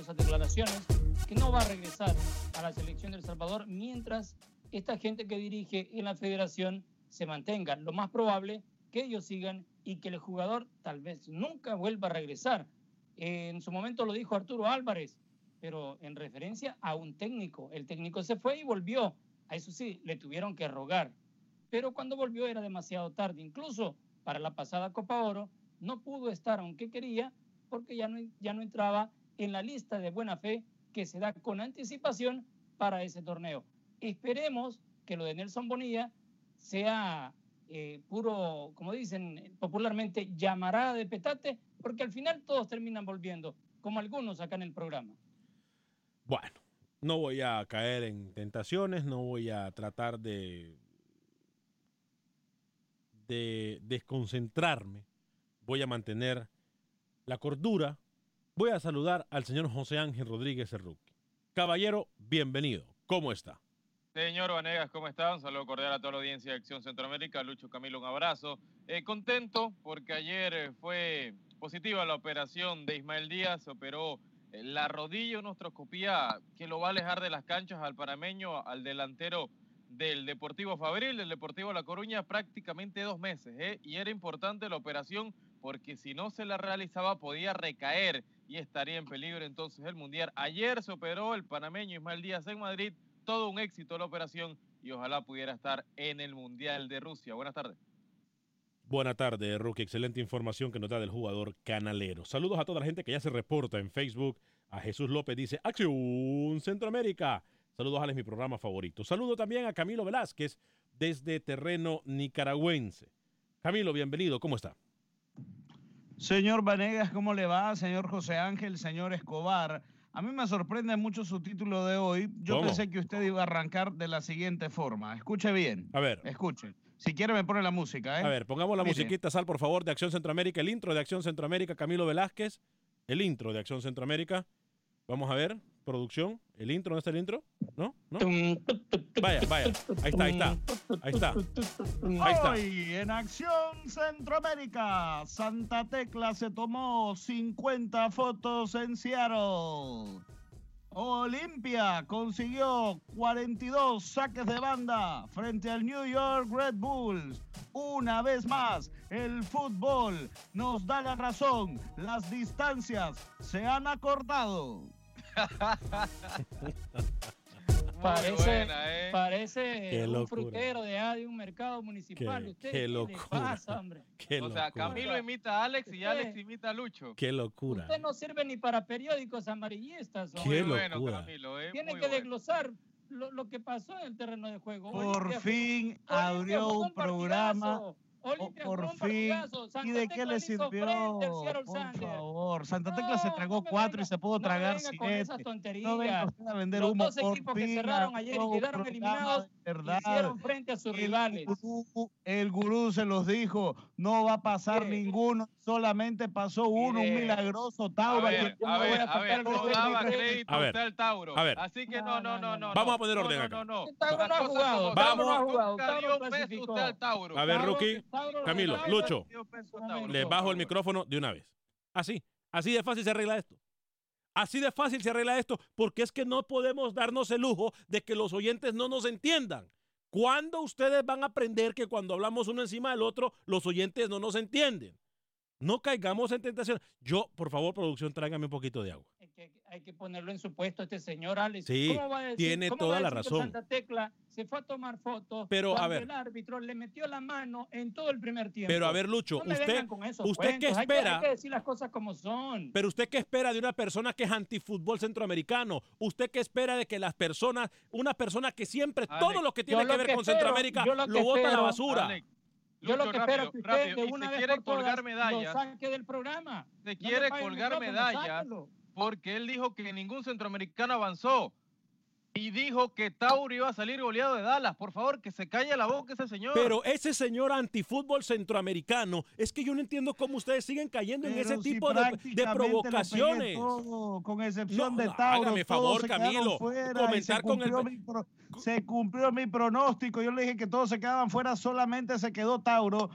Esas declaraciones que no va a regresar a la selección de El Salvador mientras esta gente que dirige en la federación se mantenga. Lo más probable que ellos sigan y que el jugador tal vez nunca vuelva a regresar. En su momento lo dijo Arturo Álvarez, pero en referencia a un técnico. El técnico se fue y volvió. A eso sí, le tuvieron que rogar. Pero cuando volvió era demasiado tarde. Incluso para la pasada Copa Oro no pudo estar aunque quería porque ya no, ya no entraba en la lista de buena fe que se da con anticipación para ese torneo. Esperemos que lo de Nelson Bonilla sea eh, puro, como dicen popularmente, llamarada de petate, porque al final todos terminan volviendo, como algunos acá en el programa. Bueno, no voy a caer en tentaciones, no voy a tratar de, de desconcentrarme, voy a mantener la cordura. Voy a saludar al señor José Ángel Rodríguez Cerruqui. Caballero, bienvenido. ¿Cómo está? Señor Vanegas, ¿cómo está? Un saludo cordial a toda la audiencia de Acción Centroamérica. Lucho Camilo, un abrazo. Eh, contento porque ayer eh, fue positiva la operación de Ismael Díaz. Operó eh, la rodilla, una ostroscopía que lo va a alejar de las canchas al parameño, al delantero del Deportivo Fabril, del Deportivo La Coruña, prácticamente dos meses. ¿eh? Y era importante la operación porque si no se la realizaba podía recaer y estaría en peligro entonces el Mundial. Ayer se operó el panameño Ismael Díaz en Madrid, todo un éxito la operación y ojalá pudiera estar en el Mundial de Rusia. Buenas tardes. Buenas tardes, Rookie. Excelente información que nos da del jugador canalero. Saludos a toda la gente que ya se reporta en Facebook. A Jesús López dice, Acción Centroamérica. Saludos, Alex, mi programa favorito. Saludo también a Camilo Velázquez desde terreno nicaragüense. Camilo, bienvenido. ¿Cómo está? Señor Vanegas, ¿cómo le va? Señor José Ángel, señor Escobar. A mí me sorprende mucho su título de hoy. Yo ¿Cómo? pensé que usted iba a arrancar de la siguiente forma. Escuche bien. A ver. Escuche. Si quiere me pone la música, ¿eh? A ver, pongamos la Mire. musiquita, Sal, por favor, de Acción Centroamérica, el intro de Acción Centroamérica, Camilo Velázquez, el intro de Acción Centroamérica. Vamos a ver, producción, el intro, ¿dónde está el intro? ¿No? ¿No? Vaya, vaya, ahí está, ahí está, ahí está. Ahí está. Hoy en Acción Centroamérica, Santa Tecla se tomó 50 fotos en Seattle. Olimpia consiguió 42 saques de banda frente al New York Red Bulls. Una vez más, el fútbol nos da la razón. Las distancias se han acortado. Parece, buena, ¿eh? parece un locura. frutero de, ah, de un mercado municipal. Qué- ¿Usted qué locura. pasa, hombre? Qué o sea, locura. Camilo imita a Alex y Alex imita a Lucho. Qué locura. Usted no sirve ni para periódicos amarillistas. Qué bueno, locura. Camilo, ¿eh? Tiene Muy que bueno. desglosar lo, lo que pasó en el terreno de juego. Por fin abrió un programa. Olimpia por fin. ¿Y de qué le sirvió? Por favor, Santa Tecla se tragó cuatro y se pudo tragar venga con esas siete. tonterías. No venga usted a vender Los humo dos equipos que cerraron ayer y quedaron eliminados verdad. hicieron frente a sus El rivales. gurú, el gurú se los dijo, no va a pasar Mire, ninguno, solamente pasó uno, un mire, milagroso A Tauro. ver, a ver, a a faltar ver, el no daba a crédito A a ver, usted al Tauro. a ver. Así que No, no, no, no. Vamos a poner orden no, acá. No, no, Tauro no ha jugado, Tauro no ha jugado, Nunca Tauro dio peso clasificó. usted al Tauro. A ver, Tauro- Rookie, Tauro- Camilo, Tauro- Lucho, Dio peso Un al Tauro. momento. le bajo el micrófono de una vez. Así, así de fácil se arregla esto. Así de fácil se arregla esto, porque es que no podemos darnos el lujo de que los oyentes no nos entiendan. ¿Cuándo ustedes van a aprender que cuando hablamos uno encima del otro, los oyentes no nos entienden? No caigamos en tentación. Yo, por favor, producción, tráigame un poquito de agua. Hay que, hay que ponerlo en su puesto este señor Alex. Sí, ¿Cómo va a decir- tiene cómo toda va a la que razón. Santa Tecla se fue a tomar fotos Pero, a ver. el árbitro le metió la mano en todo el primer tiempo. Pero a ver, Lucho, No usted, con esos usted qué cuentos. Hay que- espera? Hay que, decir las cosas como son. Pero usted qué espera de una persona que es antifútbol centroamericano? ¿Usted qué espera de que las personas, una persona que siempre Alex, todo lo que tiene que lo ver que con espero- Centroamérica lo lo bota a la espero- basura? Alex, Yo lo que espero es rápido, que usted rápido. de una se vez quiere por todas colgar lo medallas. saque del programa. Se quiere colgar medallas. Porque él dijo que ningún centroamericano avanzó. Y dijo que Tauro iba a salir goleado de Dallas. Por favor, que se calle la boca ese señor. Pero ese señor antifútbol centroamericano, es que yo no entiendo cómo ustedes siguen cayendo en ese si tipo de, provocaciones. todo, con excepción No, de Tauro. hágame favor, Camilo, se con el- cumplió mi pro- se cumplió mi pronóstico. Yo le dije que todos se quedaban fuera, solamente se quedó Tauro.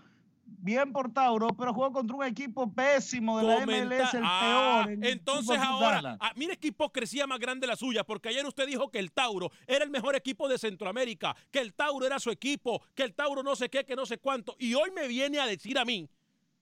Bien por Tauro, pero jugó contra un equipo pésimo de la Comenta- MLS, el Ah, peor. entonces ahora, ah, mire qué hipocresía más grande la suya, porque ayer usted dijo que el Tauro era el mejor equipo de Centroamérica, que el Tauro era su equipo, que el Tauro no sé qué, que no sé cuánto, y hoy me viene a decir a mí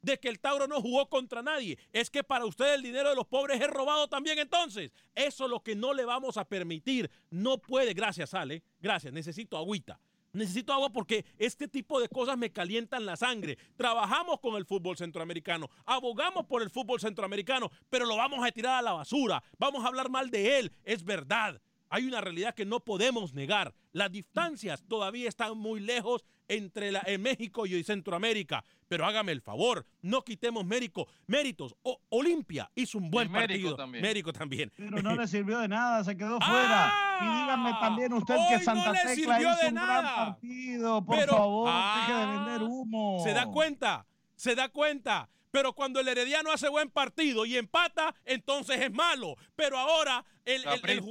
de que el Tauro no jugó contra nadie. Es que para usted el dinero de los pobres es robado también entonces. Eso es lo que no le vamos a permitir. No puede, gracias Ale, gracias, necesito agüita. Necesito agua porque este tipo de cosas me calientan la sangre. Trabajamos con el fútbol centroamericano, abogamos por el fútbol centroamericano, pero lo vamos a tirar a la basura. Vamos a hablar mal de él. Es verdad. Hay una realidad que no podemos negar. Las distancias todavía están muy lejos entre la, en México y Centroamérica. Pero hágame el favor, no quitemos mérico, méritos. O- Olimpia hizo un buen partido. también. Mérico también. Pero no le sirvió de nada, se quedó ¡Ah! fuera. Y dígame también usted Hoy que no Santa le Tecla sirvió hizo de un gran nada. partido. Por Pero- favor, Ah, deje de vender humo. Se da cuenta, se da cuenta. Pero cuando el Herediano hace buen partido y empata, entonces es malo. Pero ahora el, el, el Saprissa.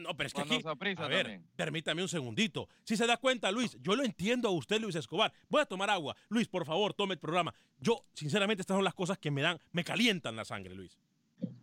No, pero es que aquí... A ver, también. permítame un segundito. Si se da cuenta, Luis, yo lo entiendo a usted, Luis Escobar. Voy a tomar agua. Luis, por favor, tome el programa. Yo, sinceramente, estas son las cosas que me dan, me calientan la sangre, Luis.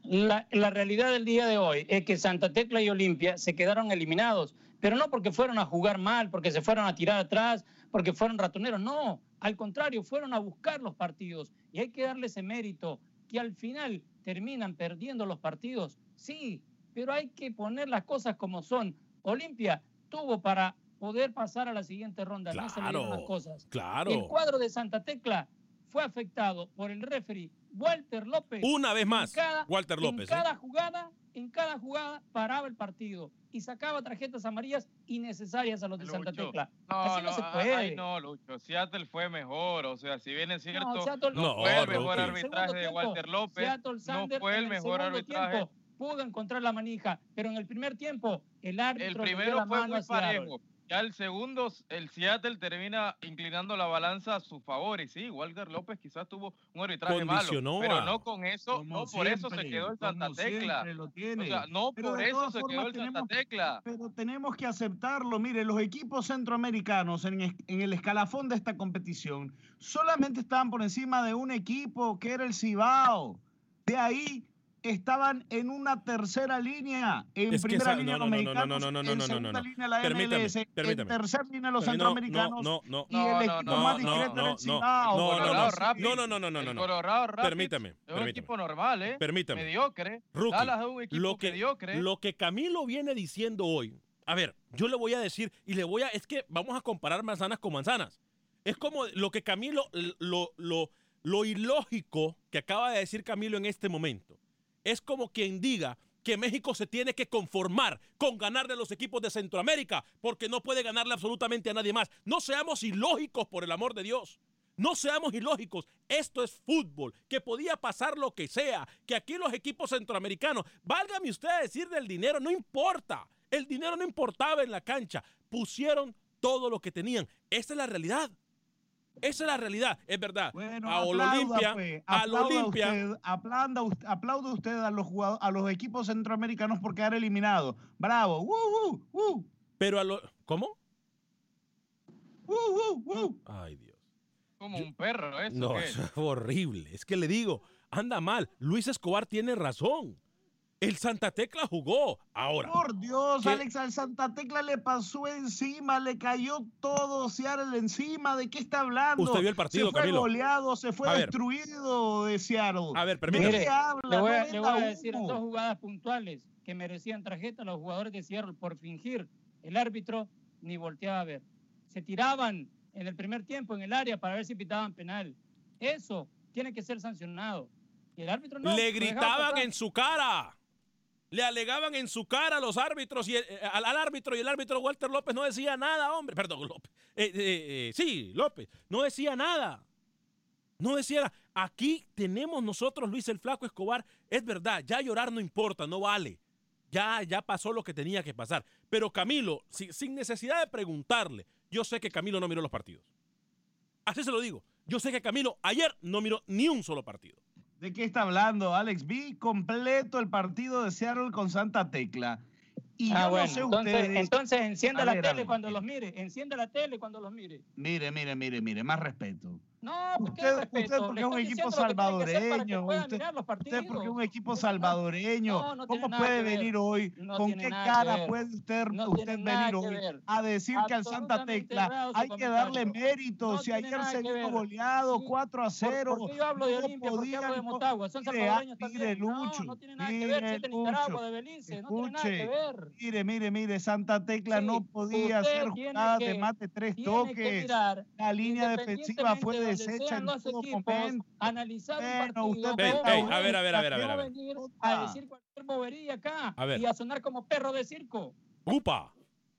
La, la realidad del día de hoy es que Santa Tecla y Olimpia se quedaron eliminados, pero no porque fueron a jugar mal, porque se fueron a tirar atrás, porque fueron ratoneros, no, al contrario, fueron a buscar los partidos y hay que darle ese mérito, que al final terminan perdiendo los partidos, sí, pero hay que poner las cosas como son. Olimpia tuvo para poder pasar a la siguiente ronda, no se le dieron Claro, las cosas. claro. El cuadro de Santa Tecla fue afectado por el referee Walter López. Una vez más, En cada- Walter López. En ¿eh? cada jugada, en cada jugada paraba el partido y sacaba tarjetas amarillas innecesarias a los de Santa Tecla. No, Así no, no, se puede. Ahí no, Lucho. Seattle fue mejor. O sea, si bien es cierto, no, Seattle- No, fue el mejor arbitraje de Walter López. Seattle No Sander fue el en mejor arbitraje. tiempo pudo encontrar la manija, pero en el primer tiempo el árbitro El primero la fue muy parejo. Ya el segundo, el Seattle termina inclinando la balanza a su favor. Y sí, Walter López quizás tuvo un arbitraje Condicionó malo. Pero no con eso, Como no por eso se quedó el Santa Tecla. siempre lo tiene. O sea, no Pero por eso se quedó el Santa tenemos- Tecla. Pero tenemos que aceptarlo. Mire, los equipos centroamericanos en, en el escalafón de esta competición solamente estaban por encima de un equipo que era el Cibao. De ahí estaban en una tercera línea. En Es que primera esa- línea no, los no, no, no, no, no, no, en no, no, segunda no. línea la Permítame, MLS, permítame. en tercera línea los No, centroamericanos no, no, y No, el no, equipo no, más no, discreto no, era el no, Cibao. no, no, no, no, no, no, no, no, El no, no. Colorado Rapids Permítame, Es un permítame. equipo normal, ¿eh? Permítame. Mediocre. Rookie, Dallas es un equipo lo que, mediocre. lo que Camilo viene diciendo hoy, a ver, yo le voy a decir y le voy a, es que vamos a comparar manzanas con manzanas. Es como lo que Camilo, lo, lo, lo ilógico que acaba de decir Camilo en este momento. Es como quien diga que México se tiene que conformar con ganarle a los equipos de Centroamérica porque no puede ganarle absolutamente a nadie más. No seamos ilógicos por el amor de Dios. No seamos ilógicos, esto es fútbol, que podía pasar lo que sea, que aquí los equipos centroamericanos, válgame usted a decir del dinero, no importa, el dinero no importaba en la cancha, pusieron todo lo que tenían, esa es la realidad. Esa es la realidad, es verdad. Bueno, a aplauda, Olimpia, pues, a Olimpia, usted, aplauda usted, aplaude usted a los jugadores, a los equipos centroamericanos por quedar eliminados. Bravo. ¡Woo, woo, woo! pero a lo, ¿cómo? Ay, Dios. Como un perro, ¿eso No, qué? eso es horrible. Es que le digo, anda mal. Luis Escobar tiene razón. El Santa Tecla jugó. Ahora, Por Dios, ¿Qué? Alex, al Santa Tecla le pasó encima, le cayó todo Seattle encima. ¿De qué está hablando? Usted vio el partido, se fue Camilo. goleado, se fue A ver. destruido de Seattle. a ver, ¿De permítame. qué habla? Le voy, a, No le voy a decir dos jugadas puntuales que merecían tarjeta a los jugadores de Seattle por fingir. El árbitro ni volteaba a ver. Se tiraban en el primer tiempo en el área para ver si pitaban penal. Eso tiene que ser sancionado. Y el árbitro no. le gritaban en su cara. Le alegaban en su cara a los árbitros y el- eh, al, árbitro y el árbitro Walter López no decía nada, hombre. Perdón, López. Eh, eh, eh, sí, López. No decía nada. No decía nada. Aquí tenemos nosotros, Luis el Flaco Escobar. Es verdad, ya llorar no importa, no vale. Ya, ya pasó lo que tenía que pasar. Pero Camilo, si- sin necesidad de preguntarle, yo sé que Camilo no miró los partidos. Así se lo digo. Yo sé que Camilo ayer no miró ni un solo partido. ¿De qué está hablando, Alex? Vi completo el partido de Seattle con Santa Tecla. Y Ah, yo bueno, no sé entonces, ustedes. entonces encienda la ver, tele cuando los mire. Encienda la tele cuando los mire. Mire, mire, mire, mire, más respeto. No, ¿por qué Usted, usted porque es un equipo salvadoreño. Usted, usted porque es un equipo salvadoreño. no, no ¿Cómo puede venir hoy? No ¿Con qué cara puede usted, usted venir hoy a decir que al Santa Tecla hay que darle mérito? Si ayer se vio goleado Sí. 4 a ¿Por- 0. ¿Por qué yo hablo de no Olimpia? ¿Por qué hablo de Motagua? Son salvadoreños también. Lucho, no, tiene nada que ver. De Nicaragua, de Belice. No tiene nada que ver. Mire, mire, mire, Santa Tecla no podía hacer jugadas de más de tres toques. La línea defensiva fue de en los equipos, analizar un Bueno, partido. usted no a ver, a ver, a ver, a ver. a ver. venir a decir cualquier bobería acá A ver. y a sonar como perro de circo. ¡Upa!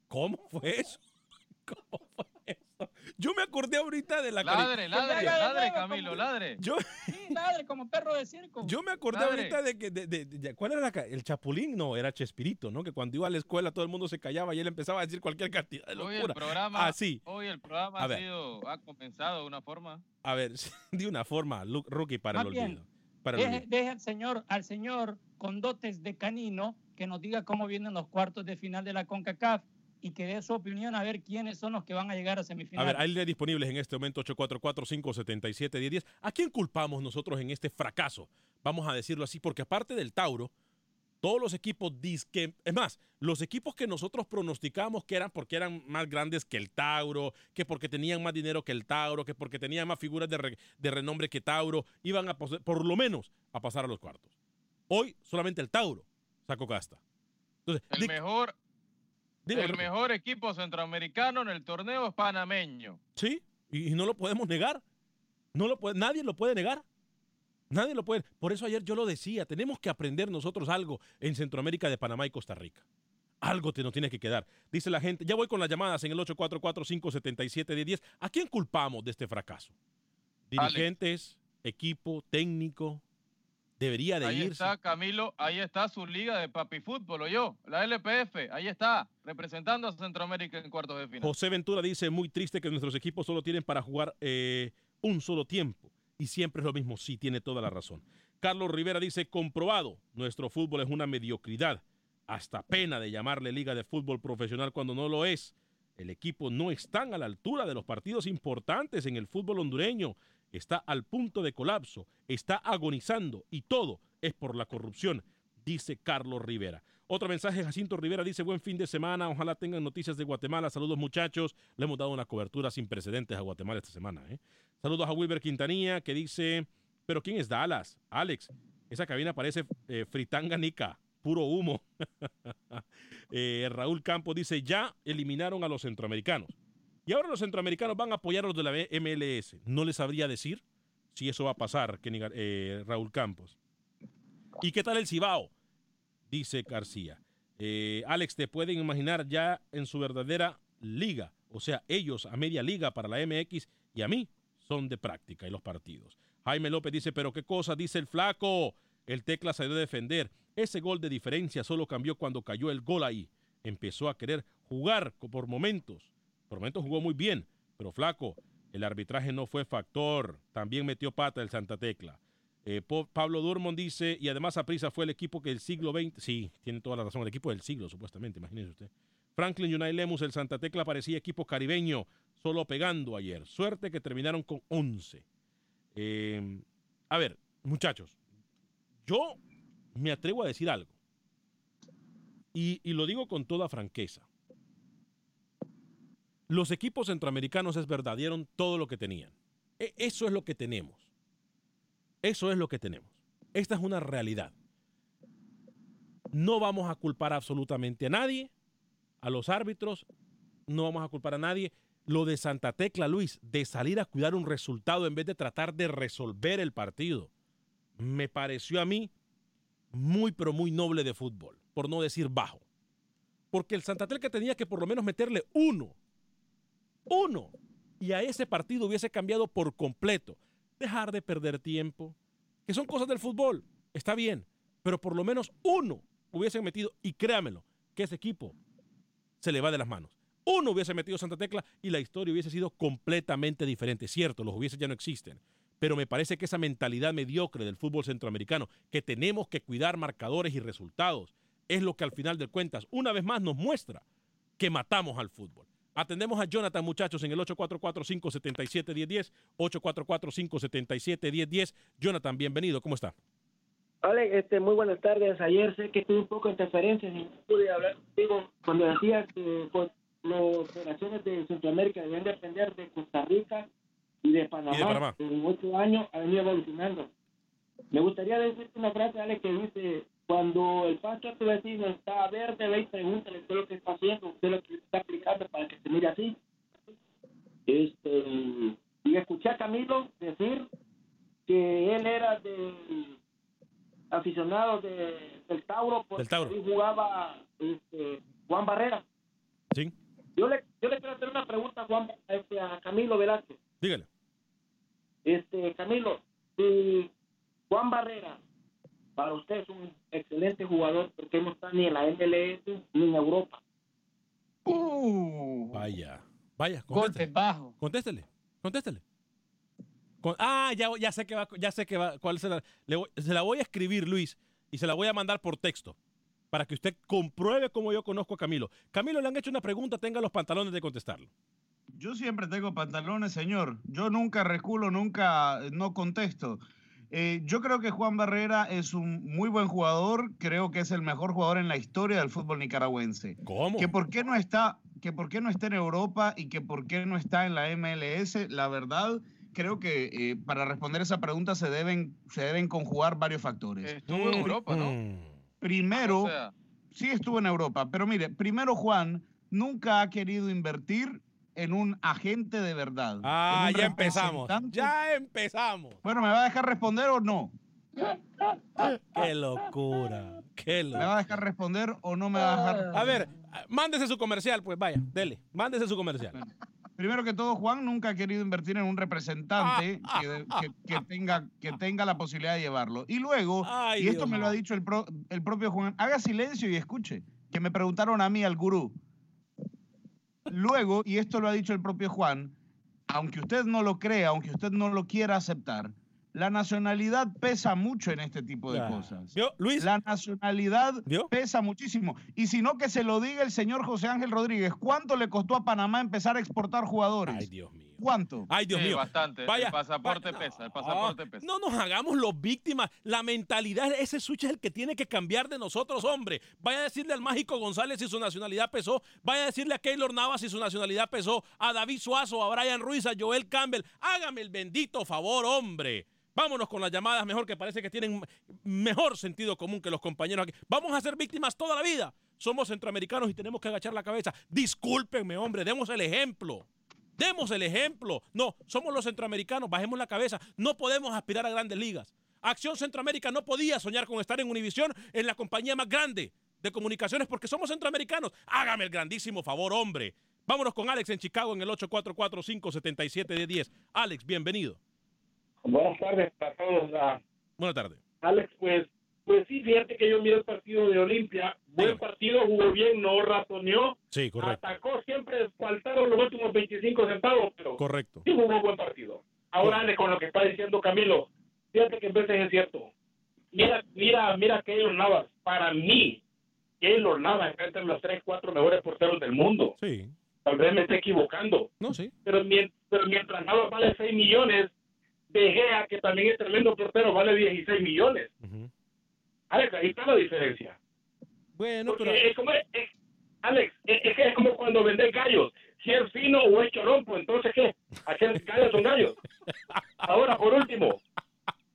¿Cómo fue eso? ¿Cómo fue eso? Yo me acordé ahorita de la Ladre, ladre, ladre, Camilo, como- ladre. Yo, Sí, ladre como perro de circo. yo me acordé ahorita de que. de- de- de- ¿Cuál era la El Chapulín? No, era Chespirito, ¿no? Que cuando iba a la escuela todo el mundo se callaba y él empezaba a decir cualquier cantidad de Hoy el locura. programa, Así. hoy el programa ha, ver. sido, ha comenzado de una forma. A ver, de una forma, rookie para el Más bien, olvido. Para el Deje, olvido. deje al señor, al señor con dotes de canino que nos diga cómo vienen los cuartos de final de la CONCACAF y que dé su opinión a ver quiénes son los que van a llegar a A semifinal. ver, hay líneas disponibles en este momento 844-577-1010. ¿A quién culpamos nosotros en este fracaso? Vamos a decirlo así, porque aparte del Tauro, todos los equipos disque, es más, los equipos que nosotros pronosticamos que eran porque eran más grandes que el Tauro, que porque tenían más dinero que el Tauro, que porque tenían más figuras de, re- de renombre que Tauro, iban a por lo menos a pasar a los cuartos. Hoy solamente el Tauro sacó casta. Entonces, El mejor, el mejor equipo centroamericano en el torneo es panameño. Sí, y, y no lo podemos negar. No lo puede, nadie lo puede negar. Nadie lo puede. Por eso ayer yo lo decía, tenemos que aprender nosotros algo en Centroamérica de Panamá y Costa Rica. Algo te nos tiene que quedar. Dice la gente, ya voy con las llamadas en el 844-577-1010. ¿A quién culpamos de este fracaso? Dirigentes, equipo, técnico. Debería de Ahí irse. está Camilo, ahí está su liga de papi fútbol, o yo, la LPF, ahí está, representando a Centroamérica en cuartos de final. José Ventura dice, muy triste que nuestros equipos solo tienen para jugar eh, un solo tiempo. Y siempre es lo mismo. Sí, tiene toda la razón. Carlos Rivera dice, comprobado, nuestro fútbol es una mediocridad. Hasta pena de llamarle liga de fútbol profesional cuando no lo es. El equipo no está a la altura de los partidos importantes en el fútbol hondureño. Está al punto de colapso, está agonizando y todo es por la corrupción, dice Carlos Rivera. Otro mensaje, Jacinto Rivera dice, buen fin de semana, ojalá tengan noticias de Guatemala. Saludos muchachos, le hemos dado una cobertura sin precedentes a Guatemala esta semana. ¿eh? Saludos a Wilber Quintanilla que dice, pero ¿quién es Dallas? Alex, esa cabina parece eh, fritanga nica, puro humo. Eh, Raúl Campos dice, ya eliminaron a los centroamericanos. Y ahora los centroamericanos van a apoyar a los de la MLS. No les sabría decir si eso va a pasar, Gar- eh, Raúl Campos. ¿Y qué tal el Cibao? Dice García. Eh, Alex, ¿te pueden imaginar ya en su verdadera liga? O sea, ellos a media liga para la MX y a mí son de práctica y los partidos. Jaime López dice, pero qué cosa, dice el flaco. El tecla salió a defender. Ese gol de diferencia solo cambió cuando cayó el gol ahí. Empezó a querer jugar por momentos. Por momentos jugó muy bien, pero flaco, el arbitraje no fue factor. También metió pata el Santa Tecla. Eh, Pablo Durmond dice, y además Aprisa fue el equipo que el siglo XX, sí, tiene toda la razón, el equipo del siglo, supuestamente, imagínese usted. Franklin United Lemus, el Santa Tecla parecía equipo caribeño, solo pegando ayer. Suerte que terminaron con 11. Eh, a ver, muchachos, yo me atrevo a decir algo. Y, y, lo digo con toda franqueza. Los equipos centroamericanos es verdad, dieron todo lo que tenían. E, eso es lo que tenemos. Eso es lo que tenemos. Esta es una realidad. No vamos a culpar absolutamente a nadie, a los árbitros, no vamos a culpar a nadie. Lo de Santa Tecla, Luis, de salir a cuidar un resultado en vez de tratar de resolver el partido, me pareció a mí muy, pero muy noble de fútbol, por no decir bajo. Porque el Santa Tecla tenía que por lo menos meterle uno, uno, y a ese partido hubiese cambiado por completo dejar de perder tiempo, que son cosas del fútbol, está bien, pero por lo menos uno hubiese metido, y créamelo, que ese equipo se le va de las manos. Uno hubiese metido Santa Tecla y la historia hubiese sido completamente diferente. Cierto, los hubiese ya no existen. Pero me parece que esa mentalidad mediocre del fútbol centroamericano, que tenemos que cuidar marcadores y resultados, es lo que al final de cuentas, una vez más, nos muestra que matamos al fútbol. Atendemos a Jonathan, muchachos, en el 844-577-1010. 844-577-1010. Jonathan, bienvenido. ¿Cómo está? Hola, este, muy buenas tardes. Ayer sé que tuve un poco de interferencia y no pude hablar contigo cuando decías que pues, las federaciones de Centroamérica deben depender de Costa Rica y de Panamá. Y de Panamá. En ocho años ha venido evolucionando. Me gustaría decirte una frase, Ale, que dice cuando el pasto de tu vecino está verde, ve y pregúntale qué es lo que está haciendo, qué es lo que está aplicando para que se mire así. Este, y escuché a Camilo decir que él era de aficionado de, del Tauro porque Tauro. jugaba este, Juan Barrera. Sí. Yo le, yo le quiero hacer una pregunta a, Juan, este, a Camilo Velázquez. Dígale. Este, Camilo, si Juan Barrera para usted es un excelente jugador porque no está ni en la MLS ni en Europa. Uh. Vaya, vaya, contéstele. bajo. Contéstele, contéstele. Con- ah, ya, ya sé que va, ya sé que va, cuál se la, le voy- se la voy a escribir, Luis, y se la voy a mandar por texto para que usted compruebe cómo yo conozco a Camilo. Camilo le han hecho una pregunta, tenga los pantalones de contestarlo. Yo siempre tengo pantalones, señor. Yo nunca reculo, nunca eh, no contesto. Eh, yo creo que Juan Barrera es un muy buen jugador. Creo que es el mejor jugador en la historia del fútbol nicaragüense. ¿Cómo? Que por qué no está, que por qué no está en Europa y que por qué no está en la MLS. La verdad, creo que eh, para responder esa pregunta se deben, se deben conjugar varios factores. Estuvo en Europa, ¿no? Mm. Primero, O sea, sí estuvo en Europa, pero mire, primero Juan nunca ha querido invertir en un agente de verdad. Ah, ya empezamos. Ya empezamos. Bueno, ¿me va a dejar responder o no? Qué locura. Qué ¿Me va locura. a dejar responder o no me va a dejar responder? A ver, mándese su comercial, pues vaya, dele. Mándese su comercial. Primero que todo, Juan nunca ha querido invertir en un representante que, que- que tenga, que tenga la posibilidad de llevarlo. Y luego, Ay, y esto Dios me lo ha dicho el, pro- el propio Juan, haga silencio y escuche, que me preguntaron a mí, al gurú. Luego, y esto lo ha dicho el propio Juan, aunque usted no lo crea, aunque usted no lo quiera aceptar, la nacionalidad pesa mucho en este tipo de cosas. ¿Vio, Luis? La nacionalidad ¿Vio? pesa muchísimo. Y si no, que se lo diga el señor José Ángel Rodríguez. ¿Cuánto le costó a Panamá empezar a exportar jugadores? Ay, Dios mío. ¿Cuánto? Ay, Dios sí, mío. bastante. Vaya, el pasaporte va- pesa, el no, pasaporte pesa. No nos hagamos los víctimas. La mentalidad, ese switch es el que tiene que cambiar de nosotros, hombre. Vaya a decirle al Mágico González si su nacionalidad pesó. Vaya a decirle a Keylor Navas si su nacionalidad pesó. A David Suazo, a Brian Ruiz, a Joel Campbell. Hágame el bendito favor, hombre. Vámonos con las llamadas mejor que parece que tienen mejor sentido común que los compañeros aquí. Vamos a ser víctimas toda la vida. Somos centroamericanos y tenemos que agachar la cabeza. Discúlpenme, hombre, demos el ejemplo. Demos el ejemplo. No, somos los centroamericanos, bajemos la cabeza. No podemos aspirar a grandes ligas. Acción Centroamérica no podía soñar con estar en Univisión en la compañía más grande de comunicaciones porque somos centroamericanos. Hágame el grandísimo favor, hombre. Vámonos con Alex en Chicago en el 844-577-10. Alex, bienvenido. Buenas tardes a todos. Buenas tardes. Alex, pues, pues sí, fíjate que yo miré el partido de Olimpia. Buen partido, jugó bien, no ratoneó. Sí, correcto. Atacó siempre, faltaron los últimos 25 centavos, pero Correcto. sí jugó buen partido. Ahora, Alex, con lo que está diciendo Camilo, fíjate que en veces es cierto. Mira, mira, mira Keylor Navas. Para mí, Keylor Navas está entre los 3, 4 mejores porteros del mundo. Sí. Tal vez me esté equivocando. No, sí. Pero, pero mientras Navas vale 6 millones, De Gea, que también es tremendo portero, vale 16 millones. Alex, ahí está la diferencia. Bueno, Porque es como, es- Alex, es, es que es como cuando vendes gallos. Si es fino o es chorompo, entonces ¿qué? Aquel gallos son gallos. Ahora, por último,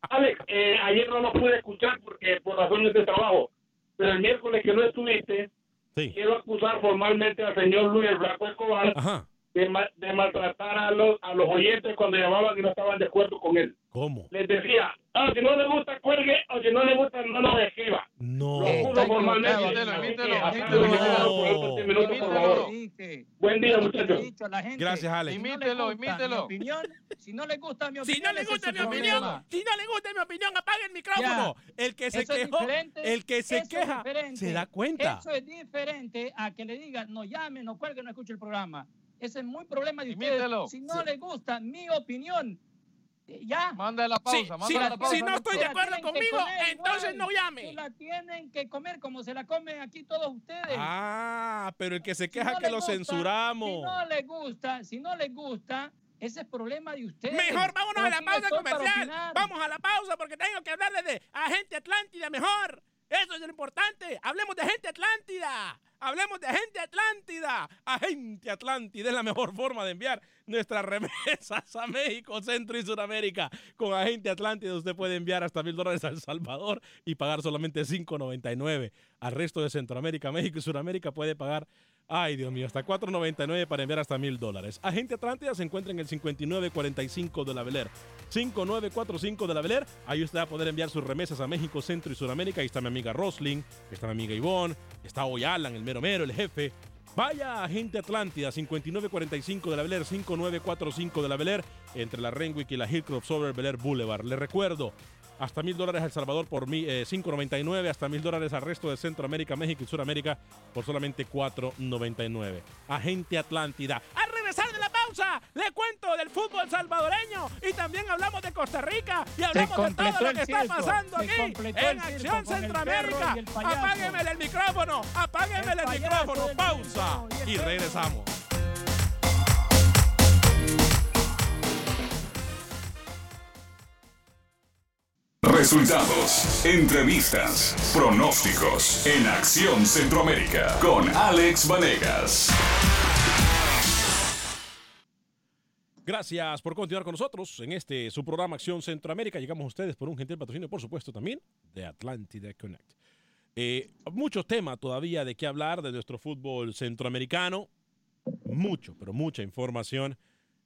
Alex, eh, ayer no lo pude escuchar porque por razones de trabajo, pero el miércoles que no estuviste, quiero acusar formalmente al señor Luis Blanco Escobar de, de maltratar a los, a los oyentes cuando llamaban y no estaban de acuerdo con él. ¿Cómo? Les decía, ah, si no le gusta, cuelgue, o si no le gusta, no nos escriba. No. Lo acuso formalmente. Imítelo, Así que, imítelo, hasta imítelo. luego, me quedo por estos 10 minutos, por favor. Buen día, muchachos. Gracias, Alex. Imítelo, imítelo. si no le gusta mi opinión, Si no le gusta mi opinión, si no le gusta mi opinión, apague el micrófono. El que se quejó, el que se queja, se da cuenta. Eso es diferente a que le digan, no llame, no cuelgue, no escuche el programa. Ese es muy problema de Imítelo. ustedes. Si no le gusta mi opinión, eh, ya. Manda la Sí, pausa, sí, manda la pausa. si no estoy de acuerdo conmigo, comer entonces igual. no llame. Se la tienen que comer como se la comen aquí todos ustedes. Ah, pero el que se Si queja no que lo gusta, censuramos. Si no le gusta, si no le gusta, ese es problema de ustedes. Mejor vámonos a la pausa comercial. Vamos a la pausa porque tengo que hablarle de Agente Atlántida mejor. Eso es lo importante. Hablemos de Agente Atlántida. Hablemos de Agente Atlántida. Agente Atlántida es la mejor forma de enviar nuestras remesas a México, Centro y Sudamérica. Con Agente Atlántida usted puede enviar hasta mil dólares a El Salvador y pagar solamente 5.99. Al resto de Centroamérica, México y Sudamérica puede pagar Ay, Dios mío, hasta 4.99 para enviar hasta mil dólares. Agente Atlántida se encuentra en el 5945 de la Beler. 5945 de la Beler. Ahí usted va a poder enviar sus remesas a México, Centro y Sudamérica. Ahí está mi amiga Rosling, está mi amiga Ivonne, está hoy Alan, el mero mero, el jefe. Vaya Agente Atlántida, 5945 de la Beler, 5945 de la Beler, entre la Renwick y la Hillcrop sobre Beler Boulevard. Le recuerdo, hasta mil dólares a El Salvador por eh, 5.99, hasta mil dólares al resto de Centroamérica, México y Sudamérica por solamente 4.99. Agente Atlántida. Al regresar de la pausa, le cuento del fútbol salvadoreño y también hablamos de Costa Rica y hablamos de todo lo que está pasando aquí en Acción el Centroamérica. el el micrófono, apágueme el, micrófono, pausa y regresamos. Resultados, entrevistas, pronósticos en Acción Centroamérica con Alex Vanegas. Gracias por continuar con nosotros en este su programa Acción Centroamérica. Llegamos a ustedes por un gentil patrocinio, por supuesto, también de Atlántida Connect. Eh, muchos temas todavía de qué hablar de nuestro fútbol centroamericano. Mucho, pero mucha información.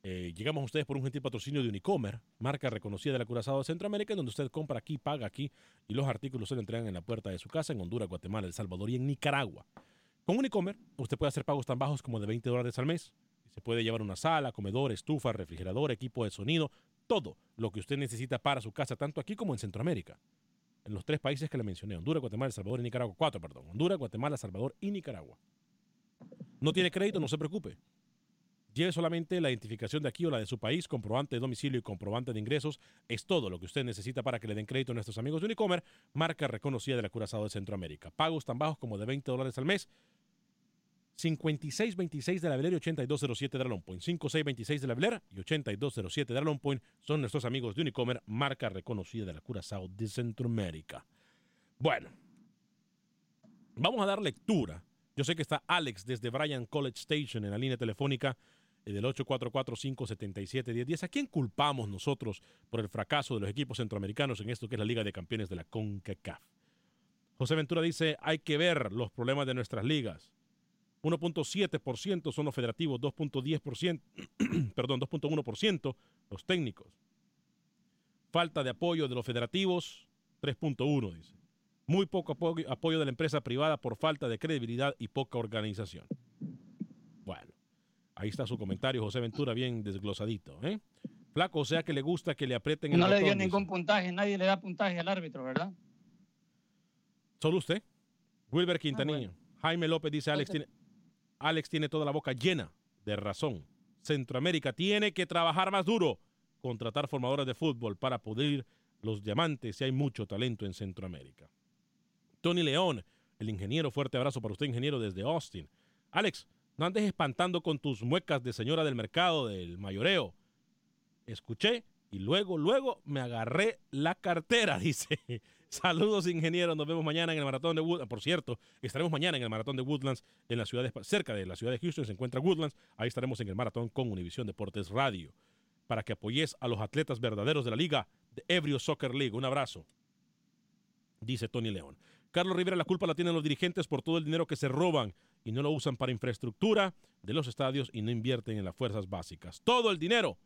Eh, llegamos a ustedes por un gentil patrocinio de Unicomer, marca reconocida de la Curazao de Centroamérica, en donde usted compra aquí, paga aquí y los artículos se le entregan en la puerta de su casa en Honduras, Guatemala, El Salvador y en Nicaragua. Con Unicomer, usted puede hacer pagos tan bajos como de 20 dólares al mes. Se puede llevar una sala, comedor, estufa, refrigerador, equipo de sonido, todo lo que usted necesita para su casa, tanto aquí como en Centroamérica. En los tres países que le mencioné, Honduras, Guatemala, El Salvador y Nicaragua. Cuatro, perdón. Honduras, Guatemala, Salvador y Nicaragua. No tiene crédito, no se preocupe. Lleve solamente la identificación de aquí o la de su país, comprobante de domicilio y comprobante de ingresos. Es todo lo que usted necesita para que le den crédito a nuestros amigos de Unicomer, marca reconocida de la Curazao de Centroamérica. Pagos tan bajos como de 20 dólares al mes. 5626 de la Beler y 8207 de la Point. 5626 de la Beler y 8207 de la Point son nuestros amigos de Unicomer, marca reconocida de la Curazao de Centroamérica. Bueno, vamos a dar lectura. Yo sé que está Alex desde Bryan College Station en la línea telefónica del 844-577-1010. ¿A quién culpamos nosotros por el fracaso de los equipos centroamericanos en esto que es la Liga de Campeones de la CONCACAF? José Ventura dice, hay que ver los problemas de nuestras ligas. 1.7% son los federativos, 2.10%, perdón, 2.1% los técnicos. Falta de apoyo de los federativos, 3.1 dice. Muy poco apoyo de la empresa privada por falta de credibilidad y poca organización. Ahí está su comentario, José Ventura, bien desglosadito. ¿eh? Flaco, o sea que le gusta que le aprieten el No le botón, dio dice. ningún puntaje, nadie le da puntaje al árbitro, ¿verdad? Solo usted. Wilber Quintanilla. Jaime López dice, Alex tiene, Alex tiene toda la boca llena de razón. Centroamérica tiene que trabajar más duro, contratar formadores de fútbol para pulir los diamantes si hay mucho talento en Centroamérica. Tony León, el ingeniero, fuerte abrazo para usted, ingeniero, desde Austin. Alex, no andes espantando con tus muecas de señora del mercado, del mayoreo. Escuché y luego, luego me agarré la cartera, dice. Saludos, ingeniero. Nos vemos mañana en el maratón de Woodlands. Por cierto, estaremos mañana en el maratón de Woodlands, en la ciudad de, cerca de la ciudad de Houston. Se encuentra Woodlands. Ahí estaremos en el maratón con Univisión Deportes Radio para que apoyes a los atletas verdaderos de la liga de Ebrio Soccer League. Un abrazo, dice Tony León. Carlos Rivera, la culpa la tienen los dirigentes por todo el dinero que se roban y no lo usan para infraestructura de los estadios y no invierten en las fuerzas básicas. Todo el dinero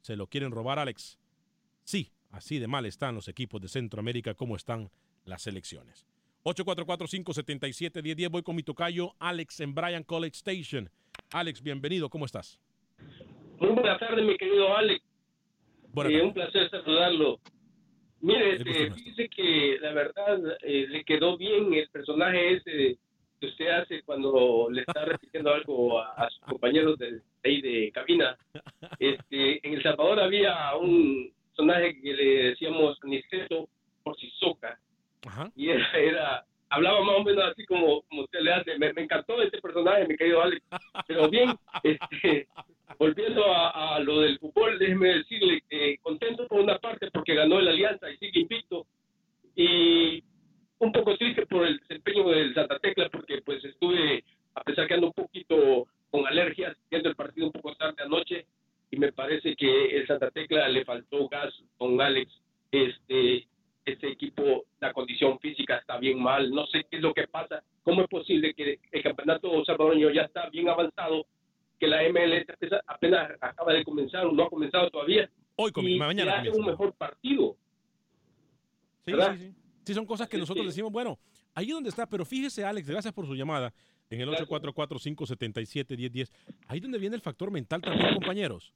se lo quieren robar, Alex. Sí, así de mal están los equipos de Centroamérica como están las selecciones. 844-577-1010. Voy con mi tocayo Alex en Bryan College Station. Alex, bienvenido. ¿Cómo estás? Muy buenas tardes, mi querido Alex. Buenas Eh, un placer saludarlo. Mire, nuestro. fíjese que la verdad eh, le quedó bien el personaje ese que usted hace cuando le está repitiendo algo a, a sus compañeros de, ahí de cabina. Este, en El Salvador había un personaje que le decíamos Niceto por Sisoca Ajá. y era, era hablaba más o menos así como, como usted le hace. Me, me encantó este personaje, mi querido Alex. Pero bien, este, volviendo a, a lo del fútbol, déjeme decirle que contento por una parte porque ganó el Alianza y sigue invicto. Y un poco triste por el desempeño del Santa Tecla porque pues estuve, a pesar que ando un poquito con alergias, viendo el partido un poco tarde anoche y me parece que el Santa Tecla le faltó gas con Alex. Este, este equipo, la condición física está bien mal, no sé qué es lo que pasa, cómo es posible que el campeonato salvadoreño ya está bien avanzado, que la MLS apenas- acaba de comenzar, no ha comenzado todavía, Hoy comi- y mañana hace comienza. un mejor partido. Sí, ¿verdad? sí, sí. Sí, son cosas que nosotros decimos, bueno, ahí donde está, pero fíjese, Alex, gracias por su llamada en el 844-577-1010. Ahí donde viene el factor mental también, compañeros.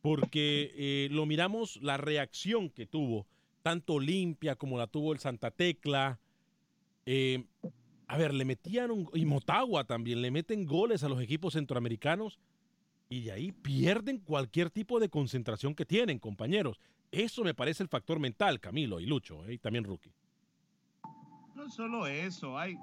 Porque eh, lo miramos, la reacción que tuvo, tanto Olimpia como la tuvo el Santa Tecla. Eh, a ver, le metían un, y Motagua también, le meten goles a los equipos centroamericanos y de ahí pierden cualquier tipo de concentración que tienen, compañeros. Eso me parece el factor mental, Camilo y Lucho, ¿eh? y también Rookie. No solo eso, hay.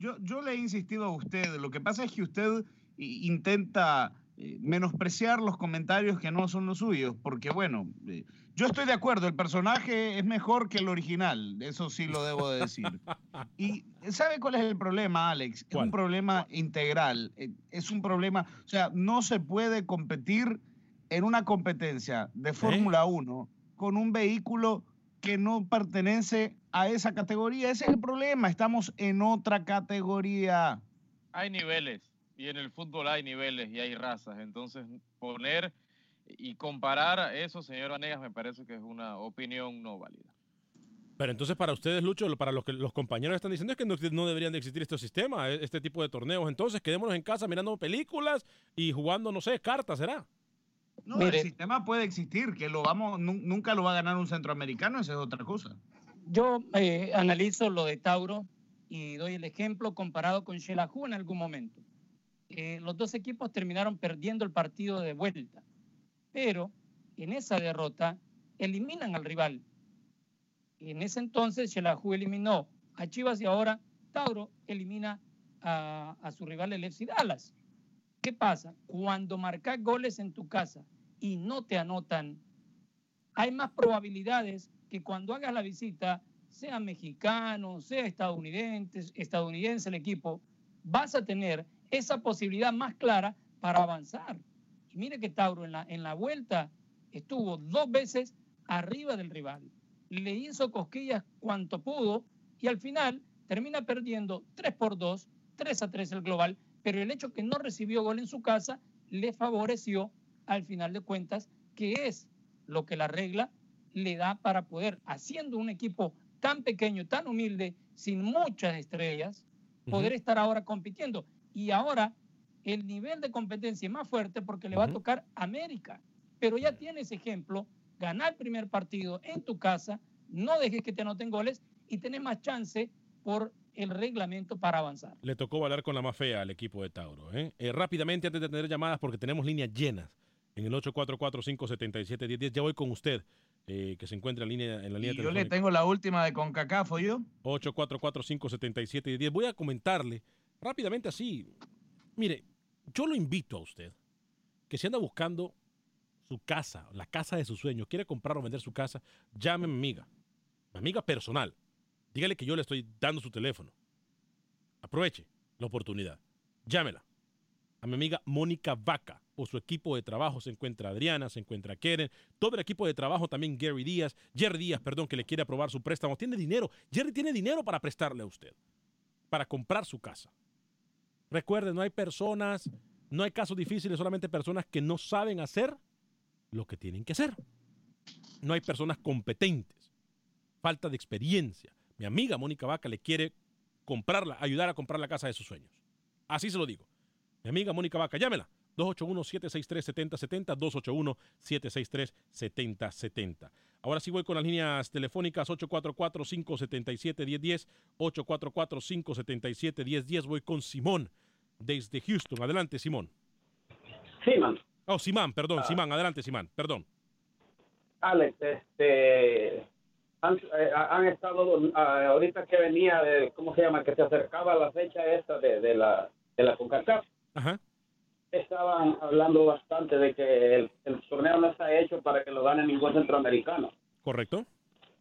Yo, yo le he insistido a usted, lo que pasa es que usted intenta eh, menospreciar los comentarios que no son los suyos, porque bueno, eh, yo estoy de acuerdo, el personaje es mejor que el original, eso sí lo debo de decir. Y ¿sabe cuál es el problema, Alex? Es un problema integral, eh, es un problema, o sea, no se puede competir en una competencia de Fórmula 1 con un vehículo que no pertenece a esa categoría. Ese es el problema, estamos en otra categoría. Hay niveles y en el fútbol hay niveles y hay razas. Entonces, poner y comparar eso, señor Vanegas, me parece que es una opinión no válida. Pero entonces para ustedes, Lucho, lo- para los que los compañeros están diciendo es que no, no deberían de existir estos sistemas, e- este tipo de torneos. Entonces quedémonos en casa mirando películas y jugando, no sé, cartas, ¿será? No, el sistema puede existir, que lo vamos, nu- nunca lo va a ganar un centroamericano, esa es otra cosa. Yo eh, analizo lo de Tauro y doy el ejemplo comparado con Xelajú en algún momento. Eh, los dos equipos terminaron perdiendo el partido de vuelta, pero en esa derrota eliminan al rival. En ese entonces Xelajú eliminó a Chivas y ahora Tauro elimina a, a su rival el FC Dallas. ¿Qué pasa? Cuando marcas goles en tu casa y no te anotan, hay más probabilidades que cuando hagas la visita, sea mexicano, sea estadounidense, estadounidense el equipo, vas a tener esa posibilidad más clara para avanzar. Y mire que Tauro en la, en la vuelta estuvo dos veces arriba del rival. Le hizo cosquillas cuanto pudo y al final termina perdiendo 3 por 2, 3 a 3 el global, pero el hecho que no recibió gol en su casa le favoreció al final de cuentas, que es lo que la regla le da para poder, haciendo un equipo tan pequeño, tan humilde, sin muchas estrellas, poder estar ahora compitiendo. Y ahora el nivel de competencia es más fuerte porque le va a tocar América. Pero ya tienes ejemplo, ganar el primer partido en tu casa, no dejes que te anoten goles y tenés más chance por el reglamento para avanzar. Le tocó bailar con la más fea al equipo de Tauro. ¿eh? Eh, rápidamente, antes de tener llamadas, porque tenemos líneas llenas en el 844-577-1010. Ya voy con usted, eh, que se encuentra en, línea, en la línea Y yo le tengo la última de CONCACAF, yo. 844-577-10. Voy a comentarle rápidamente así. Mire, yo lo invito a usted que si anda buscando su casa, la casa de sus sueños, quiere comprar o vender su casa, llame a mi amiga, mi amiga personal. Dígale que yo le estoy dando su teléfono. Aproveche la oportunidad. Llámela. A mi amiga Mónica Vaca. O su equipo de trabajo se encuentra Adriana, se encuentra Keren. Todo el equipo de trabajo también Gary Díaz. Jerry Díaz, perdón, que le quiere aprobar su préstamo. Tiene dinero. Jerry tiene dinero para prestarle a usted. Para comprar su casa. Recuerde, no hay personas, no hay casos difíciles, solamente personas que no saben hacer lo que tienen que hacer. No hay personas competentes. Falta de experiencia. Mi amiga Mónica Vaca le quiere comprarla, ayudar a comprar la casa de sus sueños. Así se lo digo. Mi amiga Mónica Vaca, llámela. 281-763-7070, 281-763-7070. Ahora sí voy con las líneas telefónicas 844-577-1010, 844-577-1010. Voy con Simón desde Houston. Adelante, Simón. Simón. Oh, Simán, perdón, Ah. Simán. Adelante, Simán, perdón. Alex, este, han, eh, han estado, ah, ahorita que venía, de, ¿cómo se llama? Que se acercaba la fecha esta de, de la, de la CONCACAF. Ajá. Estaban hablando bastante de que el, el torneo no está hecho para que lo gane ningún centroamericano. ¿Correcto?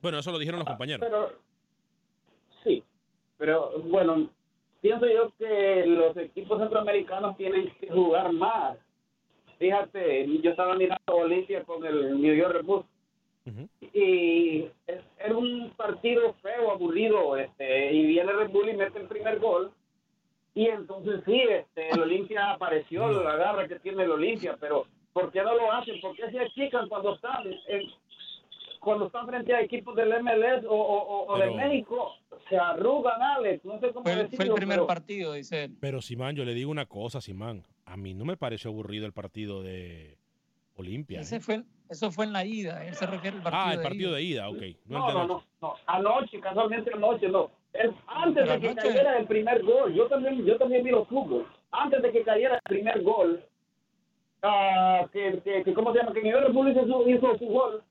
Bueno, eso lo dijeron los compañeros. Pero, sí, pero bueno, pienso yo que los equipos centroamericanos tienen que jugar más. Fíjate, yo estaba mirando Olimpia con el New York Red Bulls y es, era un partido feo, aburrido, este, y viene Red Bull y mete el primer gol. Y entonces sí, este, el Olimpia apareció, la garra que tiene el Olimpia, pero ¿por qué no lo hacen? ¿Por qué se achican cuando están en- cuando están frente a equipos del MLS o, o, o- o de Pero- México? Se arrugan, Alex, no sé cómo Fue, el- decirlo. fue el primer pero- partido, dice él. Pero Simán, yo le digo una cosa, Simán. A mí no me pareció aburrido el partido de Olimpia. Ese ¿eh? fue, eso fue en la ida. Él se refiere al partido Ah, el de partido ida. de ida, ok. No, No, de no, no. Anoche, casualmente anoche, no. Es antes Pero de que cayera el primer gol. Yo también, yo también vi los fútbol. Antes de que cayera el primer gol, ah, que, que, que, ¿cómo se llama? Que Bulls hizo, su- hizo su gol.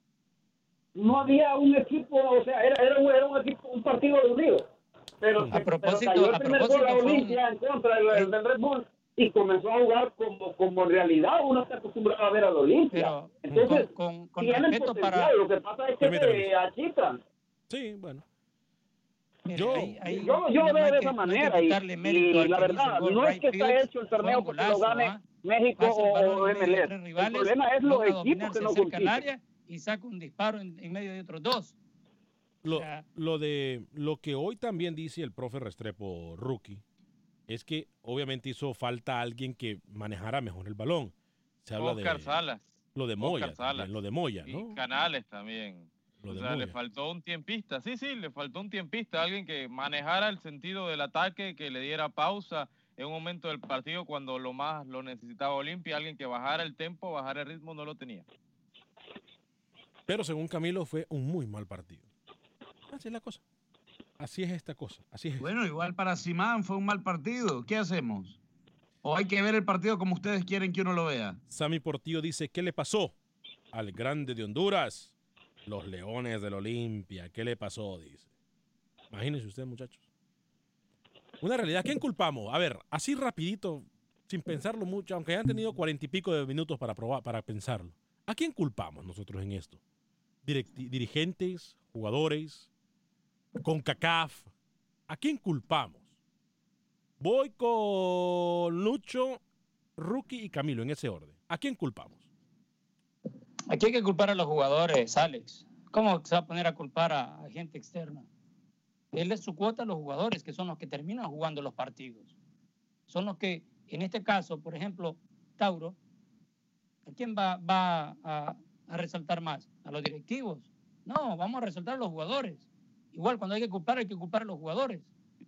No había un equipo, o sea, era, era, un, era un equipo, un partido unido. Pero, A pero propósito- cayó el a primer propósito gol a Olimpia en contra del, del- del Red Bull y comenzó a jugar como, como en realidad uno está acostumbrado a ver al Olimpia. Pero Entonces, con, con, con tienen potencial, para... lo que pasa es que se achican. Sí, bueno. Mire, Yo- ahí- ahí Yo, yo no lo veo de que- esa manera y, la verdad no es que está hecho el torneo porque lo gane ¿ah? México o, o MLS. tres El problema es los equipos que se no área y saca un disparo en, en medio de otros dos. Lo, sea- lo de lo que hoy también dice el profe Restrepo rookie es que obviamente hizo falta alguien que manejara mejor el balón. Se habla Oscar de Salas. lo de Moya, también, Salas. lo de Moya, Y ¿no? Canales también. Lo O sea, le faltó un tiempista. Sí, sí, le faltó un tiempista, alguien que manejara el sentido del ataque, que le diera pausa en un momento del partido cuando lo más lo necesitaba Olimpia, alguien que bajara el tempo, bajara el ritmo, no lo tenía. Pero según Camilo fue un muy mal partido. Así es la cosa. Así es esta cosa. Así es. Bueno, igual para Simán fue un mal partido. ¿Qué hacemos? ¿O hay que ver el partido como ustedes quieren que uno lo vea? Sammy Portillo dice, ¿qué le pasó al grande de Honduras? Los Leones del Olimpia. ¿Qué le pasó? Dice. Imagínense ustedes, muchachos. Una realidad. ¿A quién culpamos? A ver, así rapidito, sin pensarlo mucho, aunque hayan tenido cuarenta y pico de minutos para probar, para pensarlo. ¿A quién culpamos nosotros en esto? Dirigentes, jugadores, con CACAF. ¿A quién culpamos? Voy con Lucho, Rookie y Camilo en ese orden. ¿A quién culpamos? Aquí hay que culpar a los jugadores, Alex. ¿Cómo se va a poner a culpar a, a gente externa? Él es su cuota a los jugadores, que son los que terminan jugando los partidos. Son los que, en este caso, por ejemplo, Tauro, ¿a quién va, va a, a resaltar más? ¿A los directivos? No, vamos a resaltar a los jugadores. Igual, cuando hay que culpar, hay que culpar a los jugadores.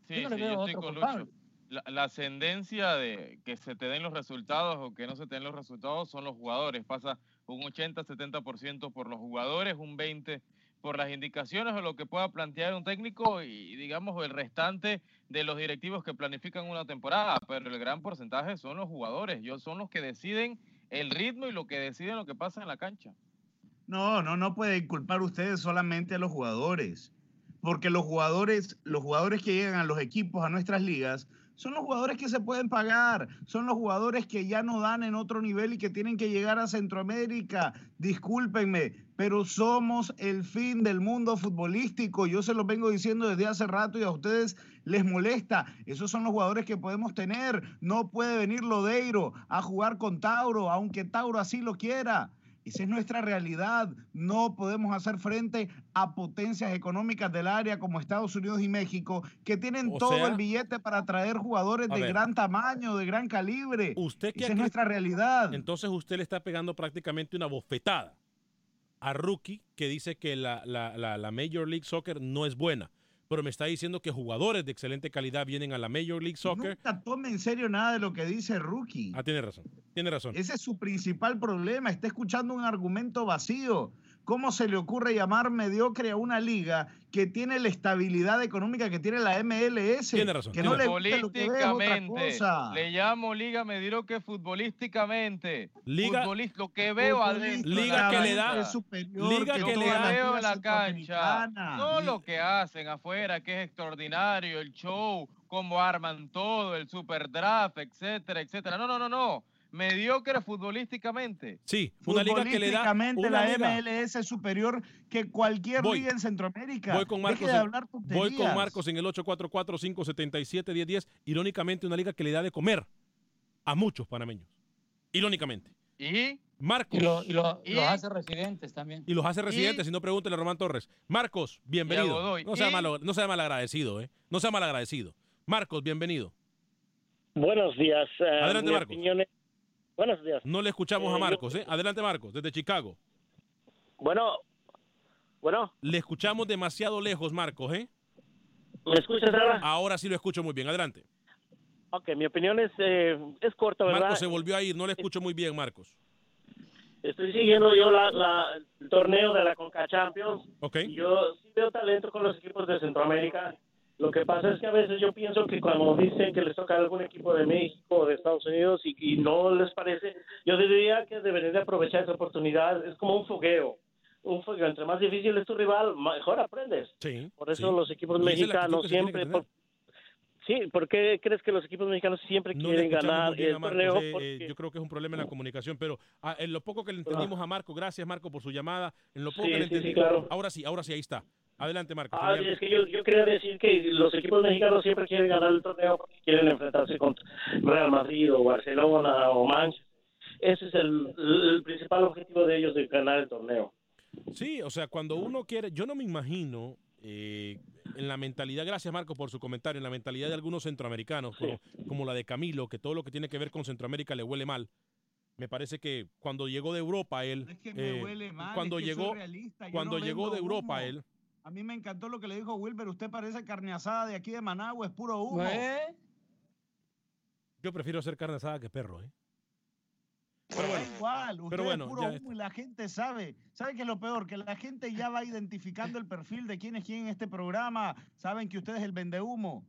Sí, Yo no le veo yo otro culpable. Lucho. La, ascendencia de que se te den los resultados o que no se te den los resultados son los jugadores. Pasa un 80-70% por los jugadores, un 20% por las indicaciones o lo que pueda plantear un técnico y digamos el restante de los directivos que planifican una temporada, pero el gran porcentaje son los jugadores, ellos son los que deciden el ritmo y lo que deciden lo que pasa en la cancha. No, no, no pueden culpar ustedes solamente a los jugadores, porque los jugadores, los jugadores que llegan a los equipos, a nuestras ligas, son los jugadores que se pueden pagar, son los jugadores que ya no dan en otro nivel y que tienen que llegar a Centroamérica. Discúlpenme, pero somos el fin del mundo futbolístico. Yo se lo vengo diciendo desde hace rato y a ustedes les molesta. Esos son los jugadores que podemos tener. No puede venir Lodeiro a jugar con Tauro, aunque Tauro así lo quiera. Esa es nuestra realidad. No podemos hacer frente a potencias económicas del área como Estados Unidos y México, que tienen O todo sea- el billete para atraer jugadores de ver. gran tamaño, de gran calibre. Usted que Esa es nuestra realidad. Entonces usted le está pegando prácticamente una bofetada a Rookie que dice que la, la- la- la Major League Soccer no es buena. Pero me está diciendo que jugadores de excelente calidad vienen a la Major League Soccer. Nunca tome en serio nada de lo que dice Rookie. Ah, tiene razón. Tiene razón. Ese es su principal problema. Está escuchando un argumento vacío. ¿Cómo se le ocurre llamar mediocre a una liga que tiene la estabilidad económica que tiene la MLS? Tiene razón, Que no le guste lo que ve es otra Futbolísticamente, cosa. le llamo liga mediocre futbolísticamente. Liga- Futbolist- lo que veo adentro. de Liga que le da- Es superior Liga que que le da- veo en la cancha, no lo que hacen afuera, que es extraordinario, el show, cómo arman todo, el super draft, etcétera, etcétera. No, no, no, no. Mediocre futbolísticamente. Sí, una liga que le da. Futbolísticamente Una la liga. MLS es superior que cualquier Voy. liga en Centroamérica. Voy con Deje Marcos. de en- hablar voy con. Marcos en el 844-577-1010. Irónicamente, una liga que le da de comer a muchos panameños. Irónicamente. ¿Y? Marcos. Y, lo- y lo- ¿Y? los hace residentes también. Y los hace residentes, si no pregúntele a Román Torres. Marcos, bienvenido. No sea, malo, no sea malagradecido, ¿eh? No sea malagradecido. Marcos, bienvenido. Buenos días. eh, Adelante, mi Marcos. opinión es- Buenos días. No le escuchamos Eh, a yo- Marcos, ¿eh? Adelante, Marcos, desde Chicago. Bueno, bueno, Le escuchamos demasiado lejos, Marcos, ¿eh? ¿me escuchas ahora? Ahora sí lo escucho muy bien. Adelante. Ok, mi opinión es, eh, es corta, ¿verdad? Marcos se volvió a ir. No le escucho muy bien, Marcos. Estoy siguiendo yo la, la- el torneo de la Conca Champions. Ok. Yo sí veo talento con los equipos de Centroamérica. Lo que pasa es que a veces yo pienso que cuando dicen que les toca algún equipo de México o de Estados Unidos y, y no les parece, yo diría que deberían de aprovechar esa oportunidad. Es como un fogueo. Un fogueo. Entre más difícil es tu rival, mejor aprendes. Sí. Por eso sí. los equipos mexicanos siempre... por- Sí, ¿por qué crees que los equipos mexicanos siempre No quieren ganar el torneo? eh, Porque- yo creo que es un problema en la comunicación, pero ah, en lo poco que le entendimos a Marco, gracias Marco por su llamada, en lo poco Sí, que le entendí, claro. ahora sí, ahora sí, ahí está. Adelante Marco. Ah, es que yo, yo quería decir que los equipos mexicanos siempre quieren ganar el torneo porque quieren enfrentarse contra Real Madrid o Barcelona o Manchester. Ese es el, el principal objetivo de ellos de ganar el torneo. Sí, o sea, cuando uno quiere, yo no me imagino eh, en la mentalidad, gracias Marco por su comentario, en la mentalidad de algunos centroamericanos, como, como la de Camilo, que todo lo que tiene que ver con Centroamérica le huele mal. Me parece que cuando llegó de Europa él, Es que me eh, huele mal, cuando es que soy llegó, cuando no llegó de Europa humo. él, A mí me encantó lo que le dijo Wilber. Usted parece carne asada de aquí de Managua, es puro humo. ¿Eh? yo prefiero ser carne asada que perro, ¿eh? Pero bueno, Da igual, usted pero bueno, es puro humo y la gente sabe. ¿Sabe qué es lo peor? Que la gente ya va identificando el perfil de quién es quién en este programa. Saben que usted es el vendehumo.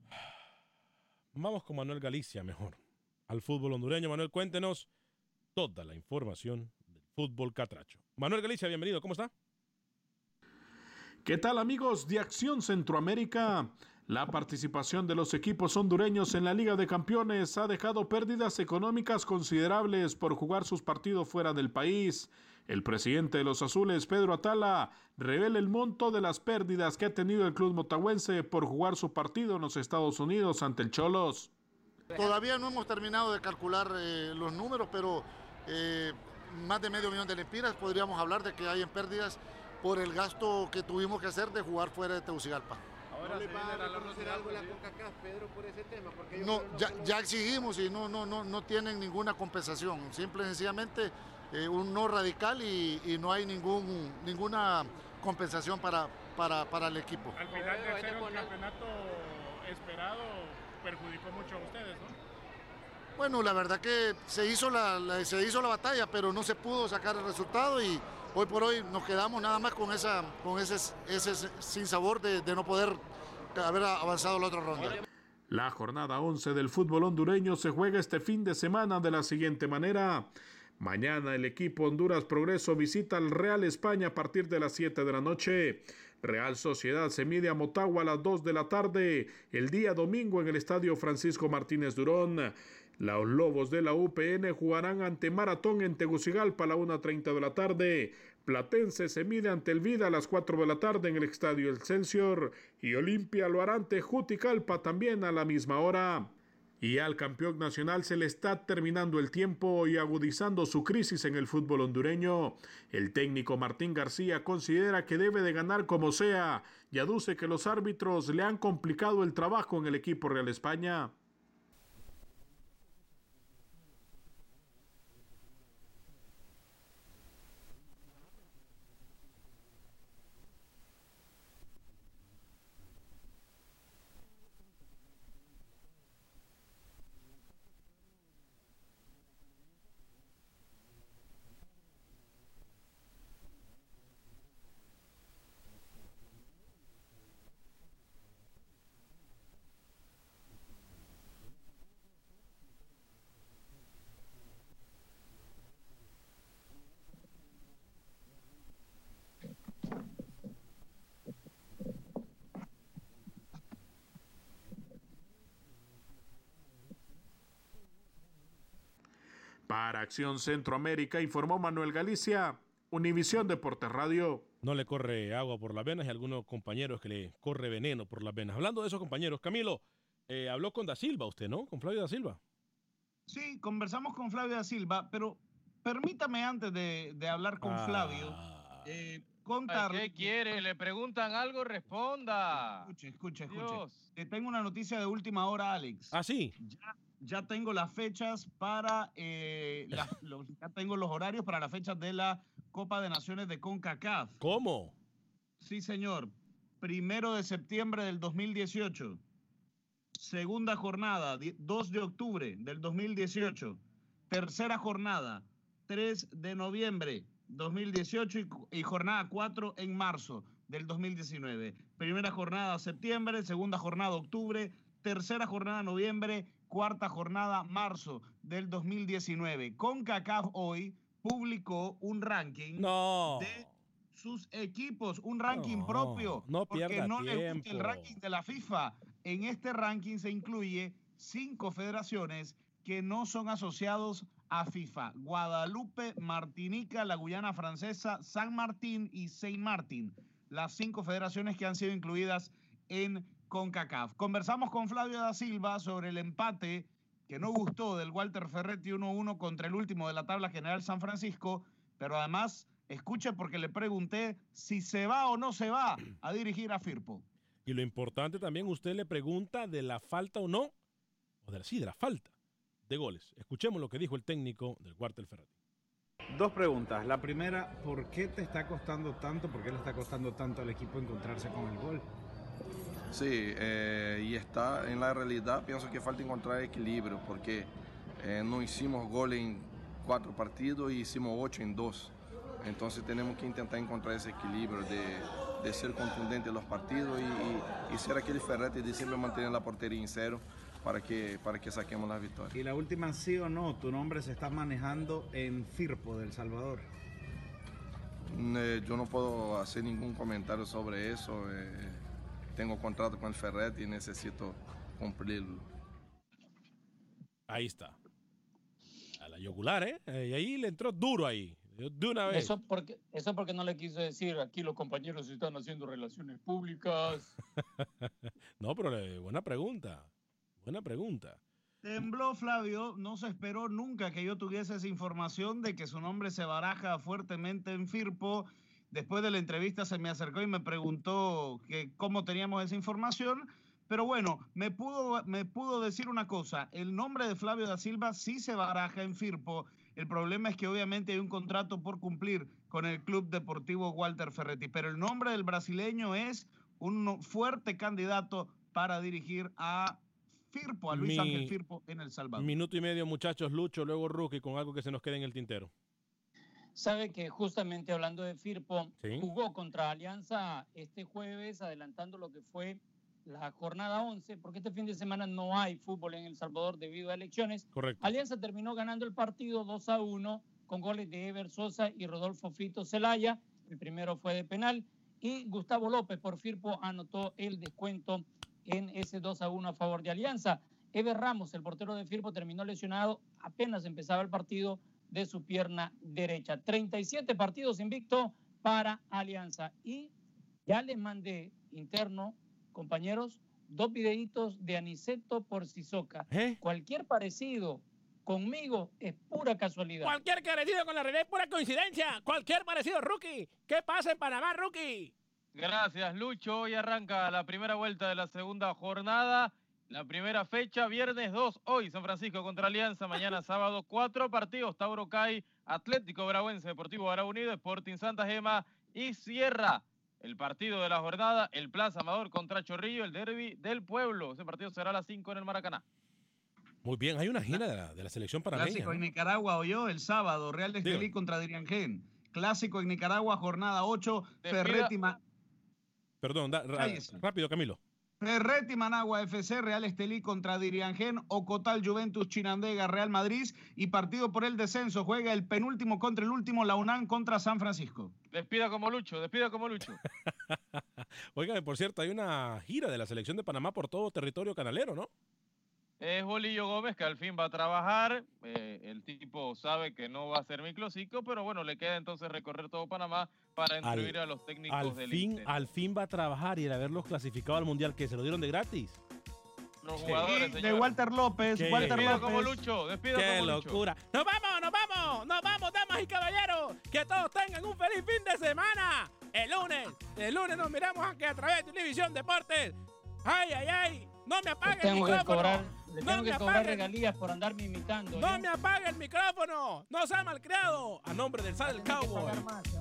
Vamos con Manuel Galicia mejor. Al fútbol hondureño. Manuel, cuéntenos toda la información del fútbol catracho. Manuel Galicia, bienvenido. ¿Cómo está? ¿Qué tal amigos de Acción Centroamérica? La participación de los equipos hondureños en la Liga de Campeones ha dejado pérdidas económicas considerables por jugar sus partidos fuera del país. El presidente de los Azules, Pedro Atala, revela el monto de las pérdidas que ha tenido el club motahuense por jugar su partido en los Estados Unidos ante el Cholos. Todavía no hemos terminado de calcular eh, los números, pero eh, más de medio millón de lempiras podríamos hablar de que hay en pérdidas por el gasto que tuvimos que hacer de jugar fuera de Tegucigalpa. ¿No le va a reconocer algo la CONCACAF, Pedro, por ese tema? Porque No, ya, exigimos y no, no, no, no tienen ninguna compensación. Simple y sencillamente eh, un no radical y, y no hay ningún, ninguna compensación para, para, para el equipo. Al final de ser un campeonato esperado, perjudicó mucho a ustedes, ¿no? Bueno, la verdad que se hizo la, la- se hizo la batalla, pero no se pudo sacar el resultado y hoy por hoy nos quedamos nada más con esa, con ese, ese sinsabor de, de no poder haber avanzado la otra ronda. La jornada 11 del fútbol hondureño se juega este fin de semana de la siguiente manera. Mañana el equipo Honduras Progreso visita al Real España a partir de las 7 de la noche. Real Sociedad se mide a Motagua a las 2 de la tarde. El día domingo en el Estadio Francisco Martínez Durón. Los Lobos de la UPN jugarán ante Maratón en Tegucigalpa a la 1.30 de la tarde. Platense se mide ante el Vida a las 4 de la tarde en el Estadio Excelsior. Y Olimpia lo hará ante Juticalpa también a la misma hora. Y al campeón nacional se le está terminando el tiempo y agudizando su crisis en el fútbol hondureño. El técnico Martín García considera que debe de ganar como sea y aduce que los árbitros le han complicado el trabajo en el equipo Real España. Para Acción Centroamérica informó Manuel Galicia, Univisión Deportes Radio. No le corre agua por las venas y algunos compañeros que le corre veneno por las venas. Hablando de esos compañeros, Camilo, eh, habló con Da Silva usted, ¿no? Con Flavio Da Silva. Sí, conversamos con Flavio da Silva, pero permítame antes de, de hablar con Ah. Flavio, eh, Ay, contarle... ¿Qué quiere? ¿Le preguntan algo? Responda. Escuche, escuche, escuche. Dios. Te tengo una noticia de última hora, Alex. Ah, sí. Ya, ya tengo las fechas para, eh, los- ya tengo los horarios para las fechas de la Copa de Naciones de CONCACAF. ¿Cómo? Sí, señor. Primero de septiembre del 2018. Segunda jornada, di- 2 de octubre del 2018. Tercera jornada, 3 de noviembre 2018 y, y jornada 4 en marzo del 2019. Primera jornada septiembre, segunda jornada octubre, tercera jornada noviembre, cuarta jornada marzo del 2019. CONCACAF hoy publicó un ranking No. de sus equipos, un ranking No, propio. no porque no le gusta el ranking de la FIFA. En este ranking se incluye cinco federaciones que no son asociados a FIFA. Guadalupe, Martinica, la Guyana Francesa, San Martín y Saint Martín. Las cinco federaciones que han sido incluidas en CONCACAF. Conversamos con Flavio da Silva sobre el empate que no gustó del Walter Ferretti 1-1 contra el último de la tabla general San Francisco, pero además, escuche porque le pregunté si se va o no se va a dirigir a Firpo. Y lo importante también, usted le pregunta de la falta o no, o de la, sí, de la falta de goles. Escuchemos lo que dijo el técnico del Cuartel Ferretti. Dos preguntas. La primera, ¿por qué te está costando tanto? ¿Por qué le está costando tanto al equipo encontrarse con el gol? Sí, eh, y está en la realidad, pienso que falta encontrar equilibrio, porque eh, no hicimos gol en cuatro partidos y hicimos ocho en dos. Entonces tenemos que intentar encontrar ese equilibrio de, de ser contundente en los partidos y, y- y ser aquel Ferretti de siempre mantener la portería en cero para que, para que saquemos las victorias. Y la última, sí o no, tu nombre se está manejando en Firpo del Salvador. Mm, eh, yo no puedo hacer ningún comentario sobre eso. eh, tengo contrato con el Ferretti y necesito cumplirlo. Ahí está. A la yugular, ¿eh? Eh, Y ahí le entró duro ahí. De una vez. Eso porque, eso porque no le quiso decir, aquí los compañeros están haciendo relaciones públicas. no, pero eh, buena pregunta. Buena pregunta. Tembló Flavio, no se esperó nunca que yo tuviese esa información de que su nombre se baraja fuertemente en Firpo. Después de la entrevista se me acercó y me preguntó que cómo teníamos esa información. Pero bueno, me pudo, me pudo decir una cosa. El nombre de Flavio da Silva sí se baraja en Firpo. El problema es que obviamente hay un contrato por cumplir con el Club Deportivo Walter Ferretti. Pero el nombre del brasileño es un fuerte candidato para dirigir a Firpo, a Luis Mi- Ángel Firpo en El Salvador. Minuto y medio, muchachos. Lucho, luego Rookie, con algo que se nos quede en el tintero. Sabe que justamente hablando de Firpo, Sí. jugó contra Alianza este jueves, adelantando lo que fue la jornada 11, porque este fin de semana no hay fútbol en El Salvador debido a elecciones. Correcto. Alianza terminó ganando el partido 2 a 1 con goles de Ever Sosa y Rodolfo Fito Celaya. El primero fue de penal y Gustavo López por Firpo anotó el descuento en ese 2 a 1 a favor de Alianza. Ever Ramos, el portero de Firpo, terminó lesionado apenas empezaba el partido de su pierna derecha. 37 partidos invicto para Alianza. Y ya les mandé interno, compañeros, dos videitos de Aniceto por Sisoca. Cualquier parecido conmigo es pura casualidad. Cualquier parecido con la realidad es pura coincidencia. Cualquier parecido, Rookie. ¿Qué pasa en Panamá, Rookie? Gracias, Lucho. Hoy arranca la primera vuelta de la segunda jornada. La primera fecha, viernes 2, hoy San Francisco contra Alianza, mañana sábado, cuatro partidos, Tauro Cay, Atlético Brahuense, Deportivo Bará Unido, Sporting Santa Gema y cierra el partido de la jornada, el Plaza Amador contra Chorrillo, el derby del pueblo. Ese partido será a las 5 en el Maracaná. Muy bien, hay una gira de la, de la selección panameña. Clásico en Nicaragua, oyó el sábado, Real Estelí Dígame. contra Diriangén. Clásico en Nicaragua, jornada 8, Despida- Ferretti, Ma- Perdón, da- ra- Cállese. rápido, Camilo. Ferretti Managua FC, Real Estelí contra Diriangén, Ocotal Juventus Chinandega, Real Madrid y partido por el descenso. Juega el penúltimo contra el último, la UNAM contra San Francisco. Despida como Lucho, despida como Lucho. Oigan, por cierto, hay una gira de la selección de Panamá por todo territorio canalero, ¿no? Es Bolillo Gómez que al fin va a trabajar. Eh, el tipo sabe que no va a ser microciclo, pero bueno, le queda entonces recorrer todo Panamá para Al- incluir a los técnicos Al del fin, Inter. al fin va a trabajar y el haberlos clasificado al mundial que se lo dieron de gratis. Los Sí. jugadores, Y de. Walter López, Qué- Walter López. como Lucho, despida ¡Qué como Lucho. locura! ¡Nos vamos, nos vamos! ¡Nos vamos, damas y caballeros! ¡Que todos tengan un feliz fin de semana! El lunes, el lunes nos miramos aquí a través de Televisión Deportes. ¡Ay, ay, ay! ¡No me apague el micrófono! cobrar, le ¡No tengo me que cobrar regalías por andarme imitando. ¡No me apague el micrófono! ¡No sea malcriado! A nombre del Sal del Cowboy.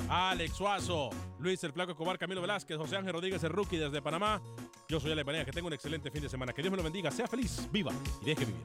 Alex Suazo, Luis el Flaco Escobar, Camilo Velázquez, José Ángel Rodríguez, el rookie desde Panamá. Yo soy Ale Panea, que tenga un excelente fin de semana. Que Dios me lo bendiga, sea feliz, viva y deje vivir.